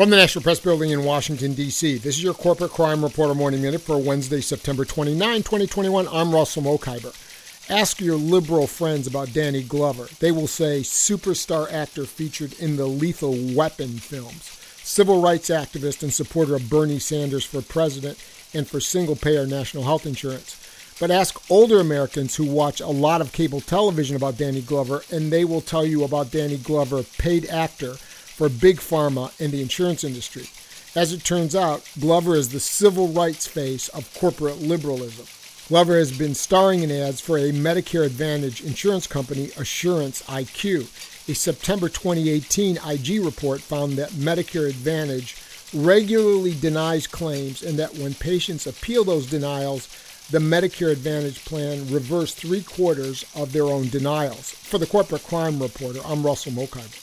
From the National Press Building in Washington, D.C., this is your Corporate Crime Reporter Morning Minute for Wednesday, September 29, 2021. I'm Russell Mokhiber. Ask your liberal friends about Danny Glover. They will say superstar actor featured in the Lethal Weapon films, civil rights activist and supporter of Bernie Sanders for president and for single payer national health insurance. But ask older Americans who watch a lot of cable television about Danny Glover, and they will tell you about Danny Glover, paid actor for big pharma and the insurance industry. As it turns out, Glover is the civil rights face of corporate liberalism. Glover has been starring in ads for a Medicare Advantage insurance company, Assurance IQ. A September 2018 IG report found that Medicare Advantage regularly denies claims and that when patients appeal those denials, the Medicare Advantage plan reversed three quarters of their own denials. For the Corporate Crime Reporter, I'm Russell Mokhiber.